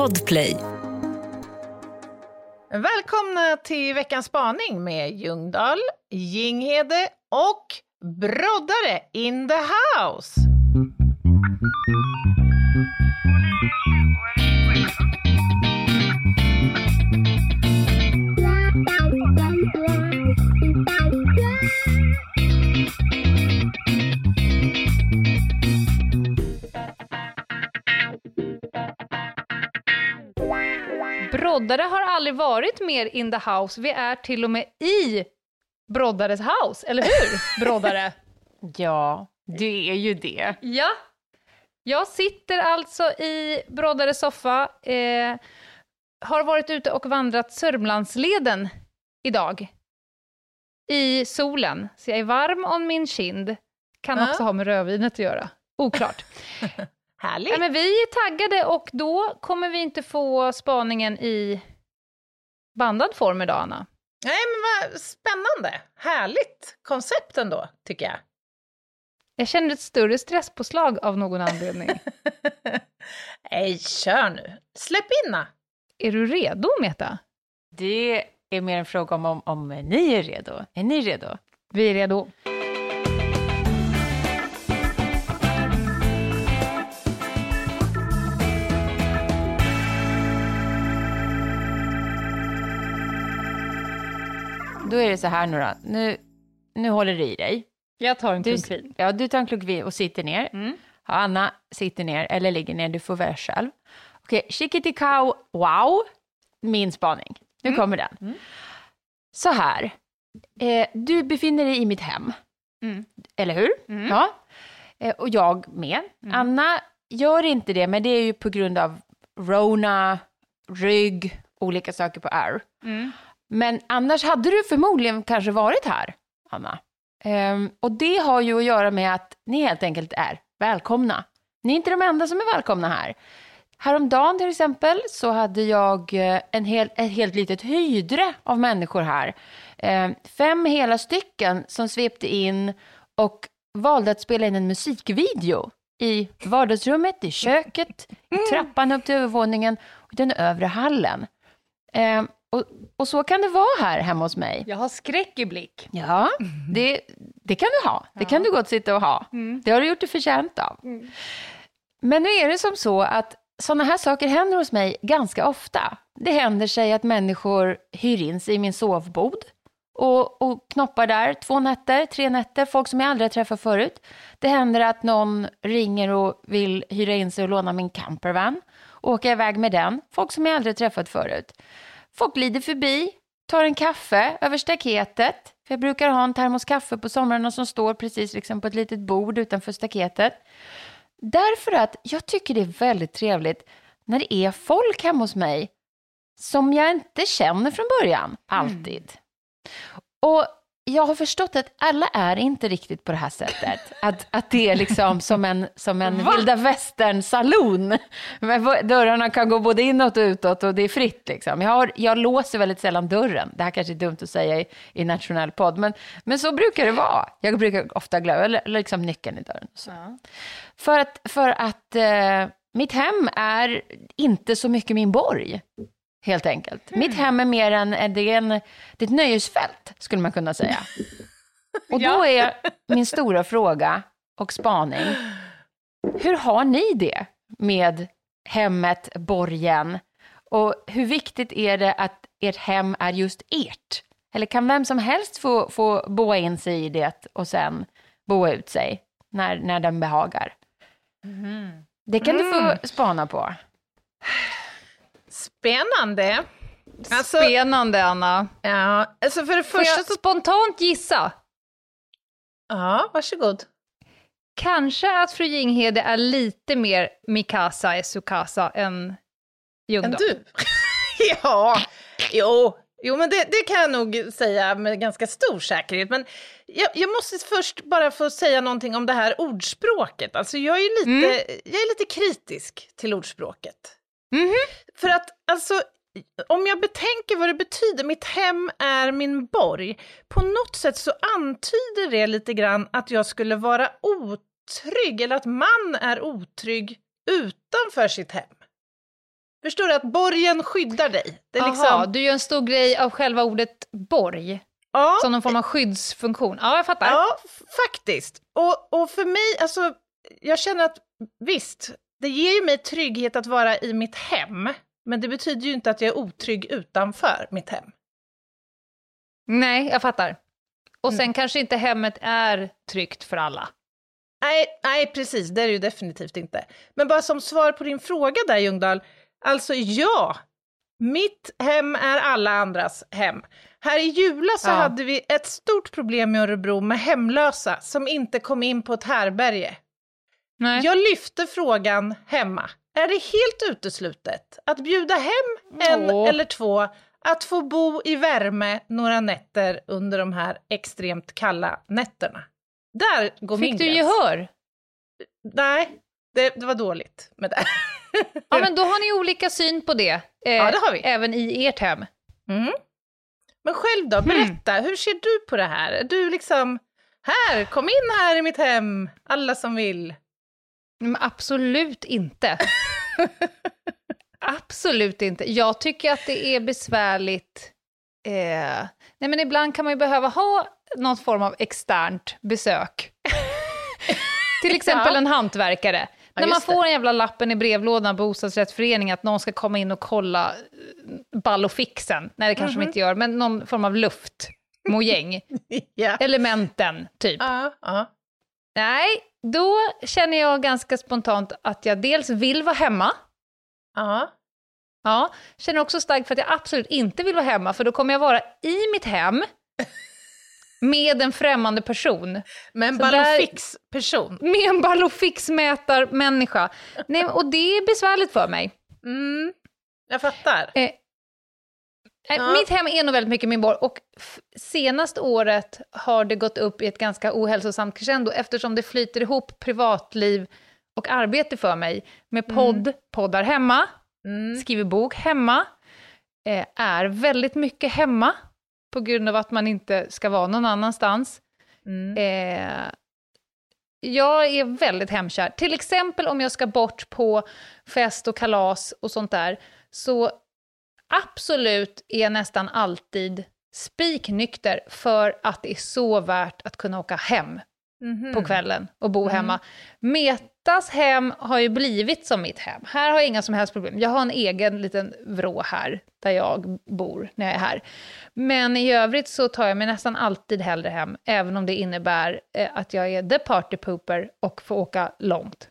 Podplay. Välkomna till veckans spaning med Ljungdahl, Jinghede och Broddare in the house. Broddare har aldrig varit mer in the house. Vi är till och med i Broddares house, eller hur? Broddare. Ja, det är ju det. ja. Jag sitter alltså i Broddares soffa, eh, har varit ute och vandrat Sörmlandsleden idag. I solen, så jag är varm om min kind. Kan också ha med rödvinet att göra. Oklart. Härligt. Ja, men vi är taggade och då kommer vi inte få spaningen i bandad form idag, Anna. Nej, men vad spännande. Härligt koncept ändå, tycker jag. Jag känner ett större stresspåslag av någon anledning. Nej, kör nu. Släpp in är du redo, Meta? Det är mer en fråga om, om, om ni är redo. Är ni redo? Vi är redo. Då är det så här nu då. Nu, nu håller du i dig. Jag tar en klunk vin. ja, du tar en klunk vin och sitter ner. Mm. Ja, Anna sitter ner eller ligger ner, du får välja själv. Okej, Chikitikau, wow, min spaning. Nu kommer den. Så här, eh, du befinner dig i mitt hem, Mm. eller hur? Mm. Ja, eh, och jag med. Anna gör inte det, men det är ju på grund av Rona, rygg, olika saker på R. Mm. Men annars hade du förmodligen kanske varit här, Anna. Ehm, och det har ju att göra med att ni helt enkelt är välkomna. Ni är inte de enda som är välkomna här. Häromdagen till exempel så hade jag eh, en hel, ett helt litet hydre av människor här. Ehm, fem hela stycken som svepte in och valde att spela in en musikvideo i vardagsrummet, i köket, i trappan upp till övervåningen och i den övre hallen. Ehm, och, och så kan det vara här hemma hos mig. Jag har skräck i blick. Ja, det, det kan du ha. Det kan du gott sitta och ha. Det har du gjort dig förtjänt av. Men nu är det som så att sådana här saker händer hos mig ganska ofta. Det händer sig att människor hyr in sig i min sovbod och, och knoppar där två nätter, tre nätter, folk som jag aldrig har träffat förut. Det händer att någon ringer och vill hyra in sig och låna min campervan och åka iväg med den, folk som jag aldrig har träffat förut. Folk glider förbi, tar en kaffe över staketet. För jag brukar ha en termos kaffe på somrarna som står precis liksom på ett litet bord utanför staketet. Därför att jag tycker det är väldigt trevligt när det är folk hemma hos mig som jag inte känner från början, alltid. Och jag har förstått att alla är inte riktigt på det här sättet. Att, att det är liksom som en, som en vilda västern-saloon. Dörrarna kan gå både inåt och utåt och det är fritt. Liksom. Jag, har, jag låser väldigt sällan dörren. Det här kanske är dumt att säga i, i nationell podd, men, men så brukar det vara. Jag brukar ofta glömma, liksom nyckeln i dörren. Så. För att, för att eh, mitt hem är inte så mycket min borg. Helt enkelt. Mitt hem är mer en, är det är en, det är ett nöjesfält, skulle man kunna säga. Och då är min stora fråga och spaning, hur har ni det med hemmet, borgen? Och hur viktigt är det att ert hem är just ert? Eller kan vem som helst få, få boa in sig i det och sen boa ut sig när, när den behagar? Det kan du få spana på. Spännande. Alltså, Spännande, Anna. ja, alltså för det Får första jag så... spontant gissa? Ja, varsågod. Kanske att fru Jinghede är lite mer Mikasa Esukasa än Än Ljungdahl. du? ja, jo, jo men det, det kan jag nog säga med ganska stor säkerhet. Men jag, jag måste först bara få säga någonting om det här ordspråket. Alltså jag är lite, jag är lite kritisk till ordspråket. För att alltså, om jag betänker vad det betyder, mitt hem är min borg, på något sätt så antyder det lite grann att jag skulle vara otrygg, eller att man är otrygg utanför sitt hem. Förstår du att borgen skyddar dig? Det Aha, liksom, du gör en stor grej av själva ordet borg, ja, som någon form av skyddsfunktion. Ja, jag fattar. ja, faktiskt. Och, och för mig, alltså, jag känner att visst, det ger ju mig trygghet att vara i mitt hem, men det betyder ju inte att jag är otrygg utanför mitt hem. Nej, jag fattar. Och Mm. sen kanske inte hemmet är tryggt för alla. Nej, nej, precis, det är det ju definitivt inte. Men bara som svar på din fråga där, Ljungdahl, alltså ja, mitt hem är alla andras hem. Här i Jula så Ja. hade vi ett stort problem i Örebro med hemlösa som inte kom in på ett härberge. Nej. Jag lyfte frågan hemma. Är det helt uteslutet att bjuda hem en Åh. eller två att få bo i värme några nätter under de här extremt kalla nätterna? Där går min Fick du gräns. gehör? Nej, det, det var dåligt med det. Ja, men då har ni olika syn på det. eh, Ja, det har vi. Även i ert hem. Mm. Men själv Hmm. då, berätta, hur ser du på det här? Är du liksom, här, kom in här i mitt hem, alla som vill. Men absolut inte. absolut inte. Jag tycker att det är besvärligt. Eh, nej, men ibland kan man ju behöva ha någon form av externt besök. Till exempel Ja. en hantverkare. När man det. får en jävla lappen i brevlådan på bostadsrättsföreningen att någon ska komma in och kolla eh, ball och fixen. Nej, det kanske Mhm. de inte gör, men någon form av luft, mojäng, ja. elementen, typ. Ja, ja. Nej, då känner jag ganska spontant att jag dels vill vara hemma, ja. ja, känner också starkt för att jag absolut inte vill vara hemma, för då kommer jag vara i mitt hem med en främmande person, Men en Så ball där- och fix-person. med en ball och fix-mätar-människa. Nej, och det är besvärligt för mig. Mm. Jag fattar. Eh, Ja. Mitt hem är nog väldigt mycket min borg och senaste året har det gått upp i ett ganska ohälsosamt crescendo eftersom det flyter ihop privatliv och arbete för mig med podd, poddar hemma, Mm. skriver bok hemma, eh, är väldigt mycket hemma på grund av att man inte ska vara någon annanstans. Mm. Eh, jag är väldigt hemkär. Till exempel om jag ska bort på fest och kalas och sånt där, så absolut är nästan alltid spiknykter för att det är så värt att kunna åka hem Mhm. på kvällen och bo Mm. hemma. Metas hem har ju blivit som mitt hem. Här har jag inga som helst problem. Jag har en egen liten vrå här, där jag bor när jag är här. Men i övrigt så tar jag mig nästan alltid hellre hem, även om det innebär eh, att jag är the party pooper och får åka långt.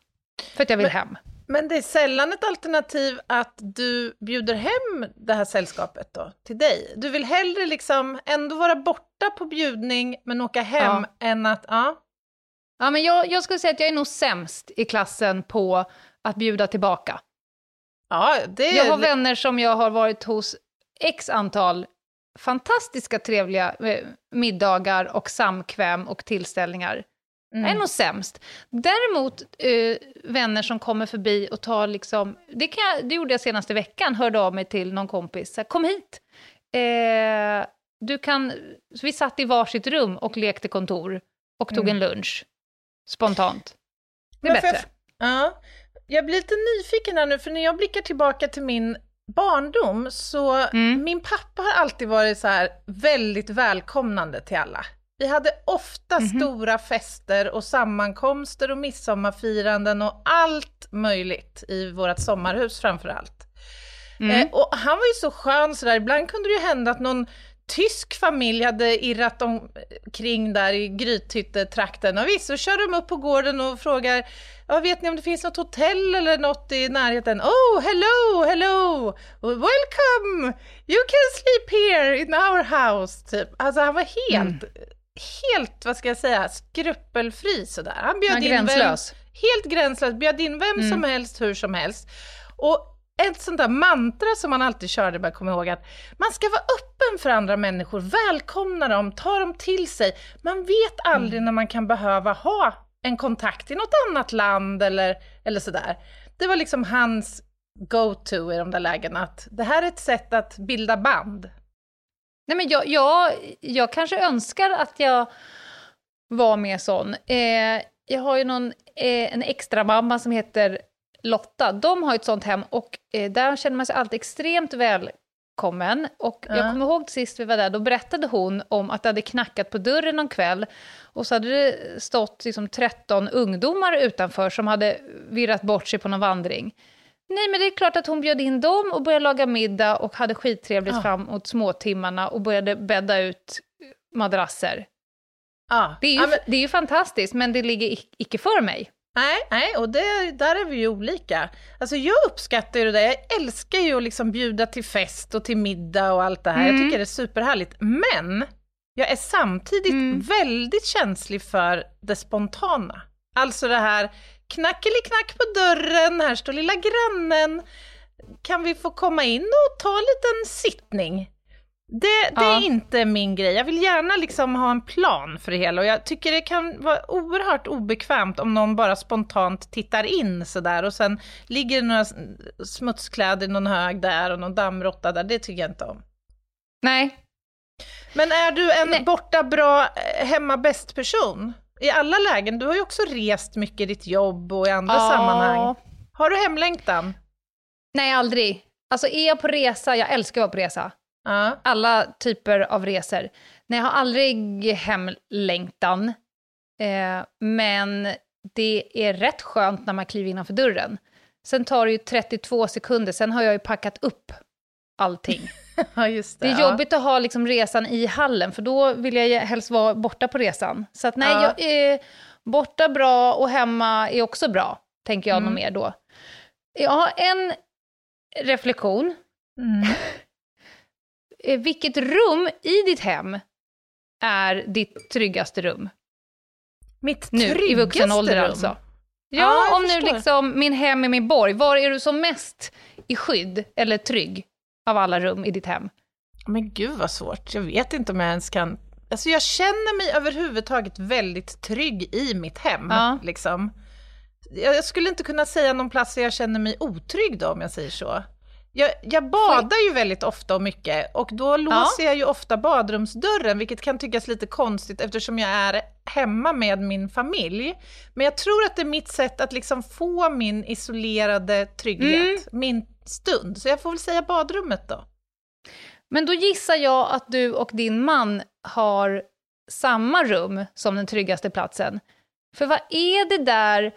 För att jag vill Men- hem. Men det är sällan ett alternativ att du bjuder hem det här sällskapet då, till dig. Du vill hellre liksom ändå vara borta på bjudning, men åka hem, än att, ja. Ja, men jag, jag skulle säga att jag är nog sämst i klassen på att bjuda tillbaka. Ja, det. Jag har vänner som jag har varit hos x antal fantastiska trevliga eh, middagar och samkväm och tillställningar. Jag är Mm. nog sämst. Däremot eh, vänner som kommer förbi och tar liksom, det, kan jag, det gjorde jag senaste veckan, hörde av mig till någon kompis, så här, kom hit. Eh, du kan, så vi satt i varsitt rum och lekte kontor och tog Mm. en lunch. Spontant. Det är Men bättre. Jag, ja, jag blir lite nyfiken här nu, för när jag blickar tillbaka till min barndom så Mm. min pappa har alltid varit så här väldigt välkomnande till alla. Vi hade ofta Mhm. stora fester och sammankomster och midsommarfiranden och allt möjligt i vårt sommarhus framför allt. Mm. Eh, och han var ju så skön sådär, ibland kunde det ju hända att någon tysk familj hade irrat omkring där i Grythyttetrakten. Och visst, så kör de upp på gården och frågar, ja, vet ni om det finns något hotell eller något i närheten? Oh, hello, hello, welcome, you can sleep here in our house, typ. Alltså han var helt, helt, vad ska jag säga, skrupelfri sådär. Han bjöd Han in vem, helt gränslös, bjöd in vem Mm. som helst, hur som helst. Och ett sånt där mantra som man alltid körde, bara komma ihåg att man ska vara öppen för andra människor, välkomna dem, ta dem till sig. Man vet aldrig Mm. när man kan behöva ha en kontakt i något annat land eller, eller sådär. Det var liksom hans go-to i de där lägena, att det här är ett sätt att bilda band. Nej, men jag, jag, jag kanske önskar att jag var mer sån. Eh, jag har ju någon, eh, en extra mamma som heter Lotta, de har ett sånt hem och eh, där känner man sig alltid extremt välkommen. Och jag Ja. kommer ihåg sist vi var där, då berättade hon om att det hade knackat på dörren någon kväll och så hade det stått liksom 13 ungdomar utanför som hade virrat bort sig på någon vandring. Nej, men det är klart att hon bjöd in dem och började laga middag och hade skittrevligt Ja. fram mot småtimmarna och började bädda ut madrasser. Ja. Det är ju, Ja, men- det är ju fantastiskt, men det ligger ic- icke för mig. Nej, nej, och det, där är vi ju olika. Alltså jag uppskattar ju det där, jag älskar ju att liksom bjuda till fest och till middag och allt det här. Jag Mm. tycker det är superhärligt. Men jag är samtidigt Mm. väldigt känslig för det spontana. Alltså det här knackeliknack på dörren, här står lilla grannen. Kan vi få komma in och ta en liten sittning? Det, det Ja. är inte min grej. Jag vill gärna liksom ha en plan för det hela och jag tycker det kan vara oerhört obekvämt om någon bara spontant tittar in sådär och sen ligger det några smutskläder i någon hög där och någon dammråtta där. Det tycker jag inte om. Nej, Men är du en Nej. borta bra, eh, hemma bäst person? I alla lägen, du har ju också rest mycket i ditt jobb och i andra Ja. sammanhang. Har du hemlängtan? Nej, aldrig. Alltså är jag på resa, jag älskar att vara på resa. Ja. Alla typer av resor. Nej, jag har aldrig hemlängtan. Eh, men det är rätt skönt när man kliver innanför dörren. Sen tar det ju 32 sekunder, sen har jag ju packat upp allting. ja, just det. Det är ja. jobbigt att ha liksom resan i hallen, för då vill jag helst vara borta på resan. Så att nej, Ja. jag är borta bra och hemma är också bra, tänker jag Mm. nog mer då. Jag har en reflektion. Mm. Eh, Vilket rum i ditt hem är ditt tryggaste rum? Mitt Nu, i vuxen tryggaste ålder rum. alltså. Ja, jag om nu liksom min hem är min borg, var är du som mest i skydd eller trygg av alla rum i ditt hem? Men gud vad svårt. Jag vet inte om jag ens kan... Alltså jag känner mig överhuvudtaget väldigt trygg i mitt hem. Ja. Liksom. Jag skulle inte kunna säga någon plats där jag känner mig otrygg då, om jag säger så. Jag, jag badar ju väldigt ofta och mycket och då låser jag ju ofta badrumsdörren, vilket kan tyckas lite konstigt eftersom jag är hemma med min familj. Men jag tror att det är mitt sätt att liksom få min isolerade trygghet, min stund. Så jag får väl säga badrummet då. Men då gissar jag att du och din man har samma rum som den tryggaste platsen. För vad är det där,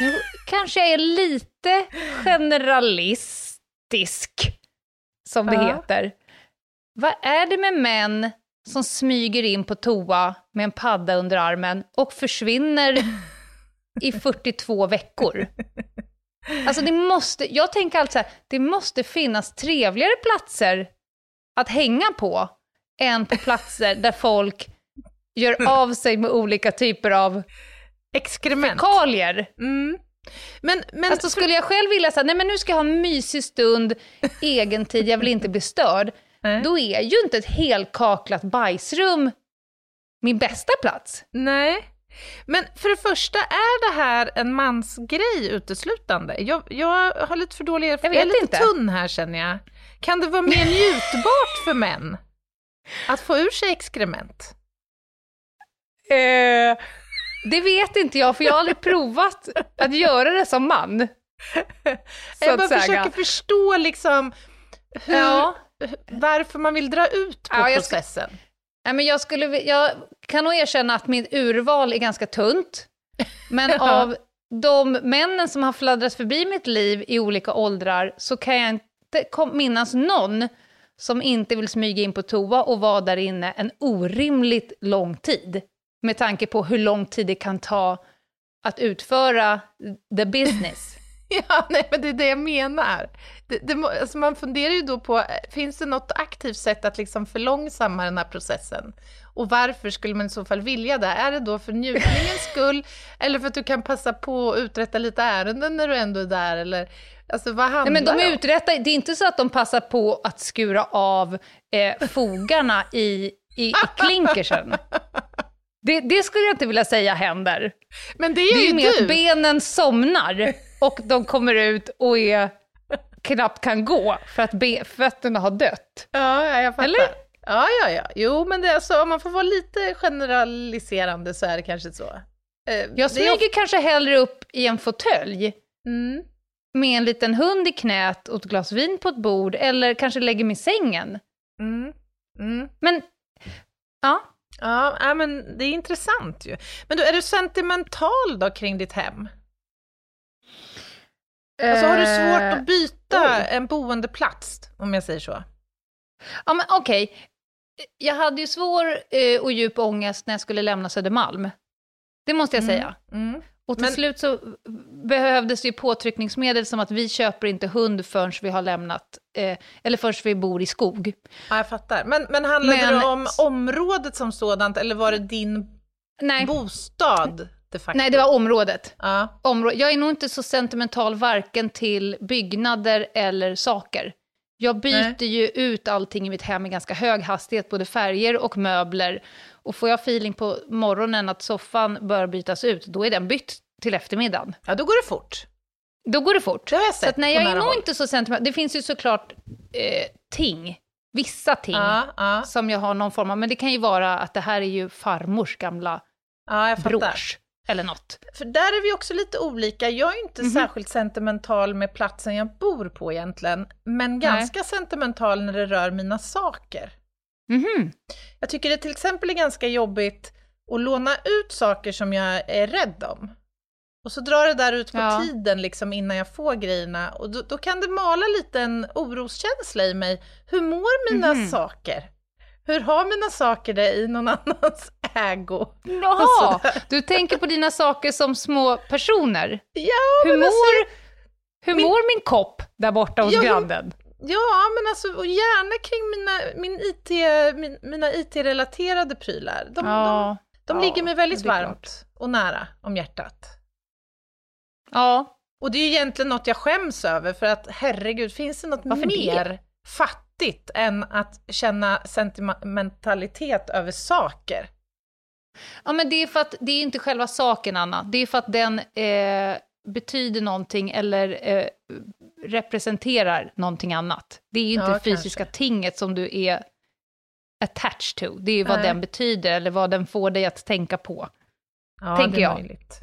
nu kanske jag är lite generalistisk, som det Ja. heter. Vad är det med män som smyger in på toa med en padda under armen och försvinner i 42 veckor? Alltså det måste, jag tänker alltid så här, det måste finnas trevligare platser att hänga på än på platser där folk gör av sig med olika typer av Exkrement. kalier. Mm. Men, men Alltså skulle jag själv vilja säga, nej men nu ska jag ha en mysig stund, egen tid, jag vill inte bli störd. Nej. Då är ju inte ett helkaklat bajsrum min bästa plats. Nej. Men för det första, är det här en mansgrej uteslutande? Jag, jag har lite för dålig Jag erfarenhet. vet Jag är inte. lite tunn här känner jag. Kan det vara mer njutbart för män? Att få ur sig exkrement? Eh, det vet inte jag, för jag har aldrig provat att göra det som man. Så jag bara försöker förstå liksom hur, Ja. varför man vill dra ut på Ja, jag ska- processen. Nej, men jag, skulle, jag kan nog erkänna att mitt urval är ganska tunt. Men Ja. av de männen som har fladdrat förbi mitt liv i olika åldrar så kan jag inte minnas någon som inte vill smyga in på toa och vara där inne en orimligt lång tid. Med tanke på hur lång tid det kan ta att utföra the business. Ja, nej, men det är det jag menar. Det, det, alltså man funderar ju då på, finns det något aktivt sätt att liksom förlångsamma den här processen? Och varför skulle man i så fall vilja det? Är det då för njutningens skull, eller för att du kan passa på att uträtta lite ärenden när du ändå är där? Eller, alltså vad handlar Nej, men de det om? uträttar, det är inte så att de passar på att skura av eh, fogarna i, i, i klinkersen. Det, det skulle jag inte vilja säga händer. Men det Det är är ju ju mer att benen somnar och de kommer ut och är, knappt kan gå för att be, fötterna har dött. Ja, ja, jag fattar. Eller? Ja, ja, ja. Jo, men det alltså, om man får vara lite generaliserande så är det kanske så. Eh, Jag smyger kanske hellre upp i en fåtölj Mm. med en liten hund i knät och ett glas vin på ett bord, eller kanske lägger mig i sängen. Mm. Mm. Men, ja. Ja, men det är intressant ju. Men du, är du sentimental då kring ditt hem? Alltså har du svårt att byta oj. en boendeplats, om jag säger så? Ja, men okej. Jag hade ju svår eh, och djup ångest när jag skulle lämna Södermalm. Det måste jag säga. Mm. Och till Men- slut så behövdes det ju påtryckningsmedel som att vi köper inte hund förrän vi har lämnat, eh, eller förrän vi bor i skog. Ja, jag fattar. Men, men handlade Men- det om området som sådant, eller var det din Nej, bostad de facto? nej det var området. Ja, Områ- jag är nog inte så sentimental varken till byggnader eller saker. Jag byter Nej. ju ut allting i mitt hem i ganska hög hastighet, både färger och möbler. Och får jag feeling på morgonen att soffan bör bytas ut, då är den bytt till eftermiddagen. ja, då går det fort. Då går det fort. Det har jag Så sett att nej, jag är nog håll. inte så sentimental. Det finns ju såklart eh, ting, vissa ting, Ja, ja, som jag har någon form av, men det kan ju vara att det här är ju farmors gamla ja, brors, eller något. För där är vi också lite olika. Jag är inte Mhm. särskilt sentimental med platsen jag bor på egentligen, men ganska sentimental när det rör mina saker. Mhm. Jag tycker det till exempel är ganska jobbigt att låna ut saker som jag är rädd om. Och så drar det där ut på Ja. tiden liksom innan jag får grejerna och då, då kan det mala lite en oroskänsla i mig. Hur mår mina Mhm. saker? Hur har mina saker det i någon annans ägo? Jaha, du tänker på dina saker som små personer. Ja, Hur alltså, mår, hur min- mår min kopp där borta hos Ja, grannen? Ja, men alltså och gärna kring mina, min IT, min, mina IT-relaterade prylar. De, de, de ja, ligger mig väldigt varmt och nära om hjärtat. Ja, Och det är ju egentligen något jag skäms över, för att herregud, finns det något Varför mer det? Fattigt än att känna sentimentalitet över saker? ja, men det är för att det är inte själva saken, Anna. Det är för att den eh, betyder någonting eller eh, representerar någonting annat. Det är ju inte Ja, fysiska tinget som du är attached to. Det är vad Nej. den betyder eller vad den får dig att tänka på. Ja, Tänker jag. möjligt.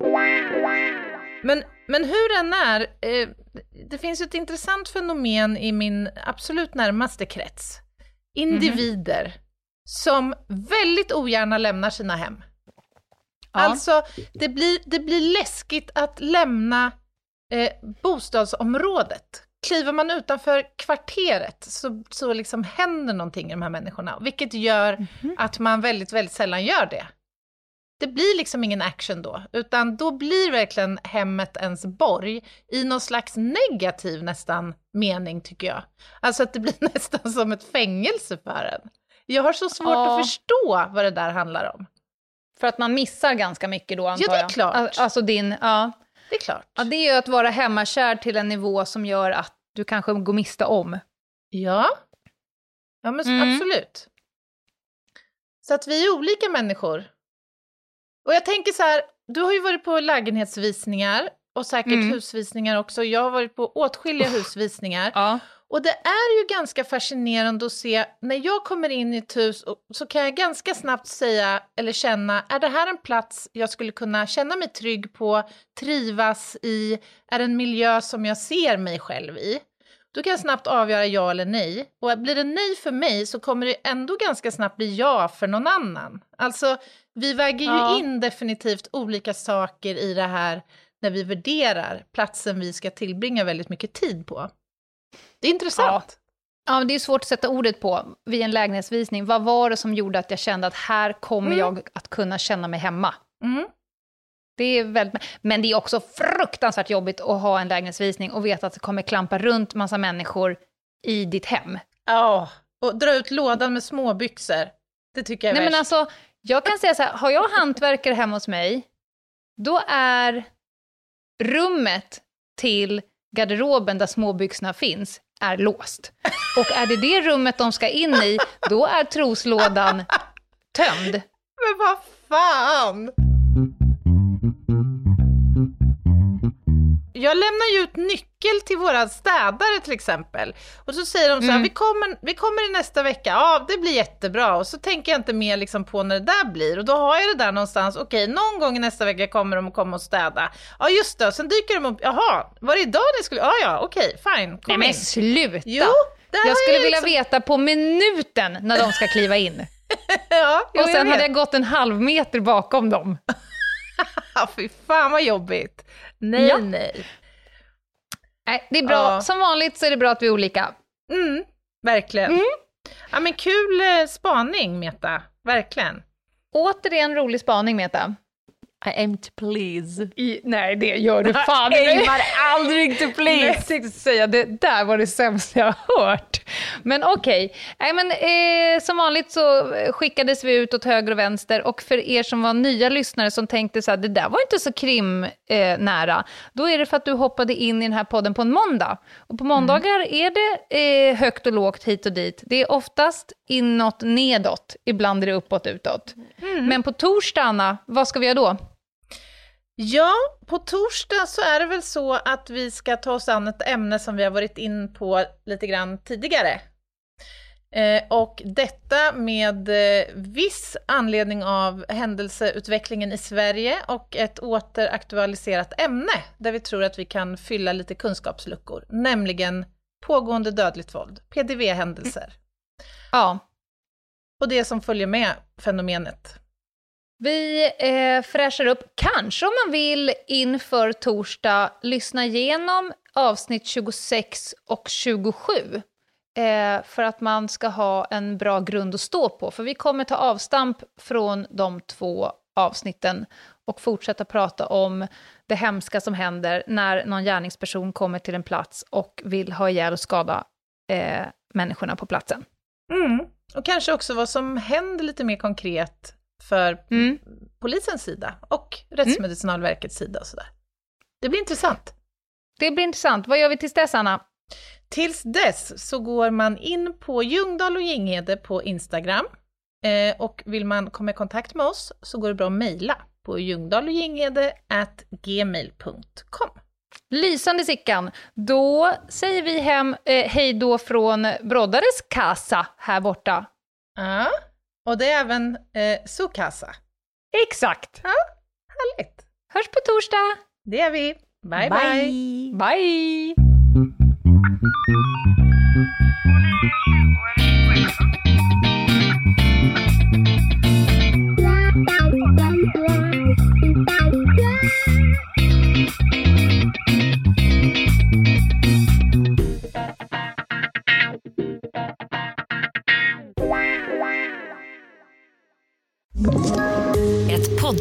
Men, men hur den är, eh, det finns ju ett intressant fenomen i min absolut närmaste krets. Individer som väldigt ogärna lämnar sina hem. Alltså, det blir, det blir läskigt att lämna eh, bostadsområdet. Kliver man utanför kvarteret så, så liksom händer någonting i de här människorna, vilket gör att man väldigt, väldigt sällan gör det. Det blir liksom ingen action då, utan då blir verkligen hemmet ens borg i någon slags negativ nästan mening tycker jag. Alltså att det blir nästan som ett fängelse för en. Jag har så svårt Ja. att förstå vad det där handlar om. För att man missar ganska mycket då, antar det är jag. klart. Al- Alltså din, ja. Det är klart. ja. Det är ju att vara hemmakär till en nivå som gör att du kanske går miste om. Ja, ja men Mm. absolut. Så att vi är olika människor. Och jag tänker så här, du har ju varit på lägenhetsvisningar och säkert Mm. husvisningar också. Jag har varit på åtskilliga husvisningar. Ja. Och det är ju ganska fascinerande att se, när jag kommer in i ett hus så kan jag ganska snabbt säga eller känna, är det här en plats jag skulle kunna känna mig trygg på, trivas i, är det en miljö som jag ser mig själv i? Då kan jag snabbt avgöra ja eller nej. Och blir det nej för mig så kommer det ändå ganska snabbt bli ja för någon annan. Alltså, vi väger ju Ja. in definitivt olika saker i det här när vi värderar platsen vi ska tillbringa väldigt mycket tid på. Det är intressant. Ja, men det är svårt att sätta ordet på vid en lägenhetsvisning. Vad var det som gjorde att jag kände att här kommer Mm. jag att kunna känna mig hemma? Mm. Det är väldigt, men det är också fruktansvärt jobbigt att ha en lägenhetsvisning och veta att det kommer klampa runt massa människor i ditt hem. Ja, och dra ut lådan med småbyxor. Det tycker jag är Nej, men värst. alltså, jag kan säga så här, har jag hantverkare hemma hos mig, då är rummet till garderoben där småbyxorna finns är låst. Och är det det rummet de ska in i, då är troslådan tömd. Men vad fan! Jag lämnar ju ut nyckel till våra städare till exempel. Och så säger de så här, Mm. vi, kommer, vi kommer i nästa vecka, ja det blir jättebra. Och så tänker jag inte mer liksom på när det där blir. Och då har jag det där någonstans, okej någon gång i nästa vecka kommer de att komma och städa. Ja just det, sen dyker de upp, jaha, var det idag ni skulle, ja ja okej, fine, kom Nej men in. sluta! Jo, jag skulle vilja liksom- veta på minuten när de ska kliva in. Ja, Och sen hade jag gått en halv meter bakom dem. Fy fan vad jobbigt. Nej, Ja. nej. Nej, det är bra. Ja. Som vanligt så är det bra att vi är olika. Mm, verkligen. Mm. Ja, men kul eh, spaning, Meta. Verkligen. Återigen rolig spaning, Meta. I aim to please. I, nej, det gör du fan Aimar aldrig to Nej, please. jag tänkte säga det där var det sämsta jag har hört. Men okej, Nej, men eh, som vanligt så skickades vi ut åt höger och vänster och för er som var nya lyssnare som tänkte så här, det där var inte så krim eh, nära, då är det för att du hoppade in i den här podden på en måndag. Och på måndagar är det eh, högt och lågt hit och dit. Det är oftast inåt, nedåt, ibland är det uppåt, utåt. Men på torsdag, Anna, vad ska vi göra då? Ja, på torsdag så är det väl så att vi ska ta oss an ett ämne som vi har varit in på lite grann tidigare. Eh, och detta med eh, viss anledning av händelseutvecklingen i Sverige och ett återaktualiserat ämne där vi tror att vi kan fylla lite kunskapsluckor, nämligen pågående dödligt våld, PDV-händelser. Ja, och det som följer med fenomenet. Vi eh, fräschar upp, kanske om man vill, inför torsdag lyssna igenom avsnitt 26 och 27. Eh, för att man ska ha en bra grund att stå på. För vi kommer ta avstamp från de två avsnitten och fortsätta prata om det hemska som händer när någon gärningsperson kommer till en plats och vill ha ihjäl och skada eh, människorna på platsen. Mm. Och kanske också vad som händer lite mer konkret för Mm. polisens sida och Rättsmedicinalverkets sida och sådär. Det blir intressant. Det blir intressant. Vad gör vi tills dess, Anna? Tills dess så går man in på Ljungdahl och Ginghede på Instagram. Eh, och vill man komma i kontakt med oss så går det bra att mejla på ljungdahlochginghede@gmail.com. Lysande Sickan. Då säger vi hem eh, hej då från Broddares casa här borta. Ja, och det är även eh, Sukasa. Exakt. Härligt. Hörs på torsdag. Det är vi. bye. bye. Bye. Ett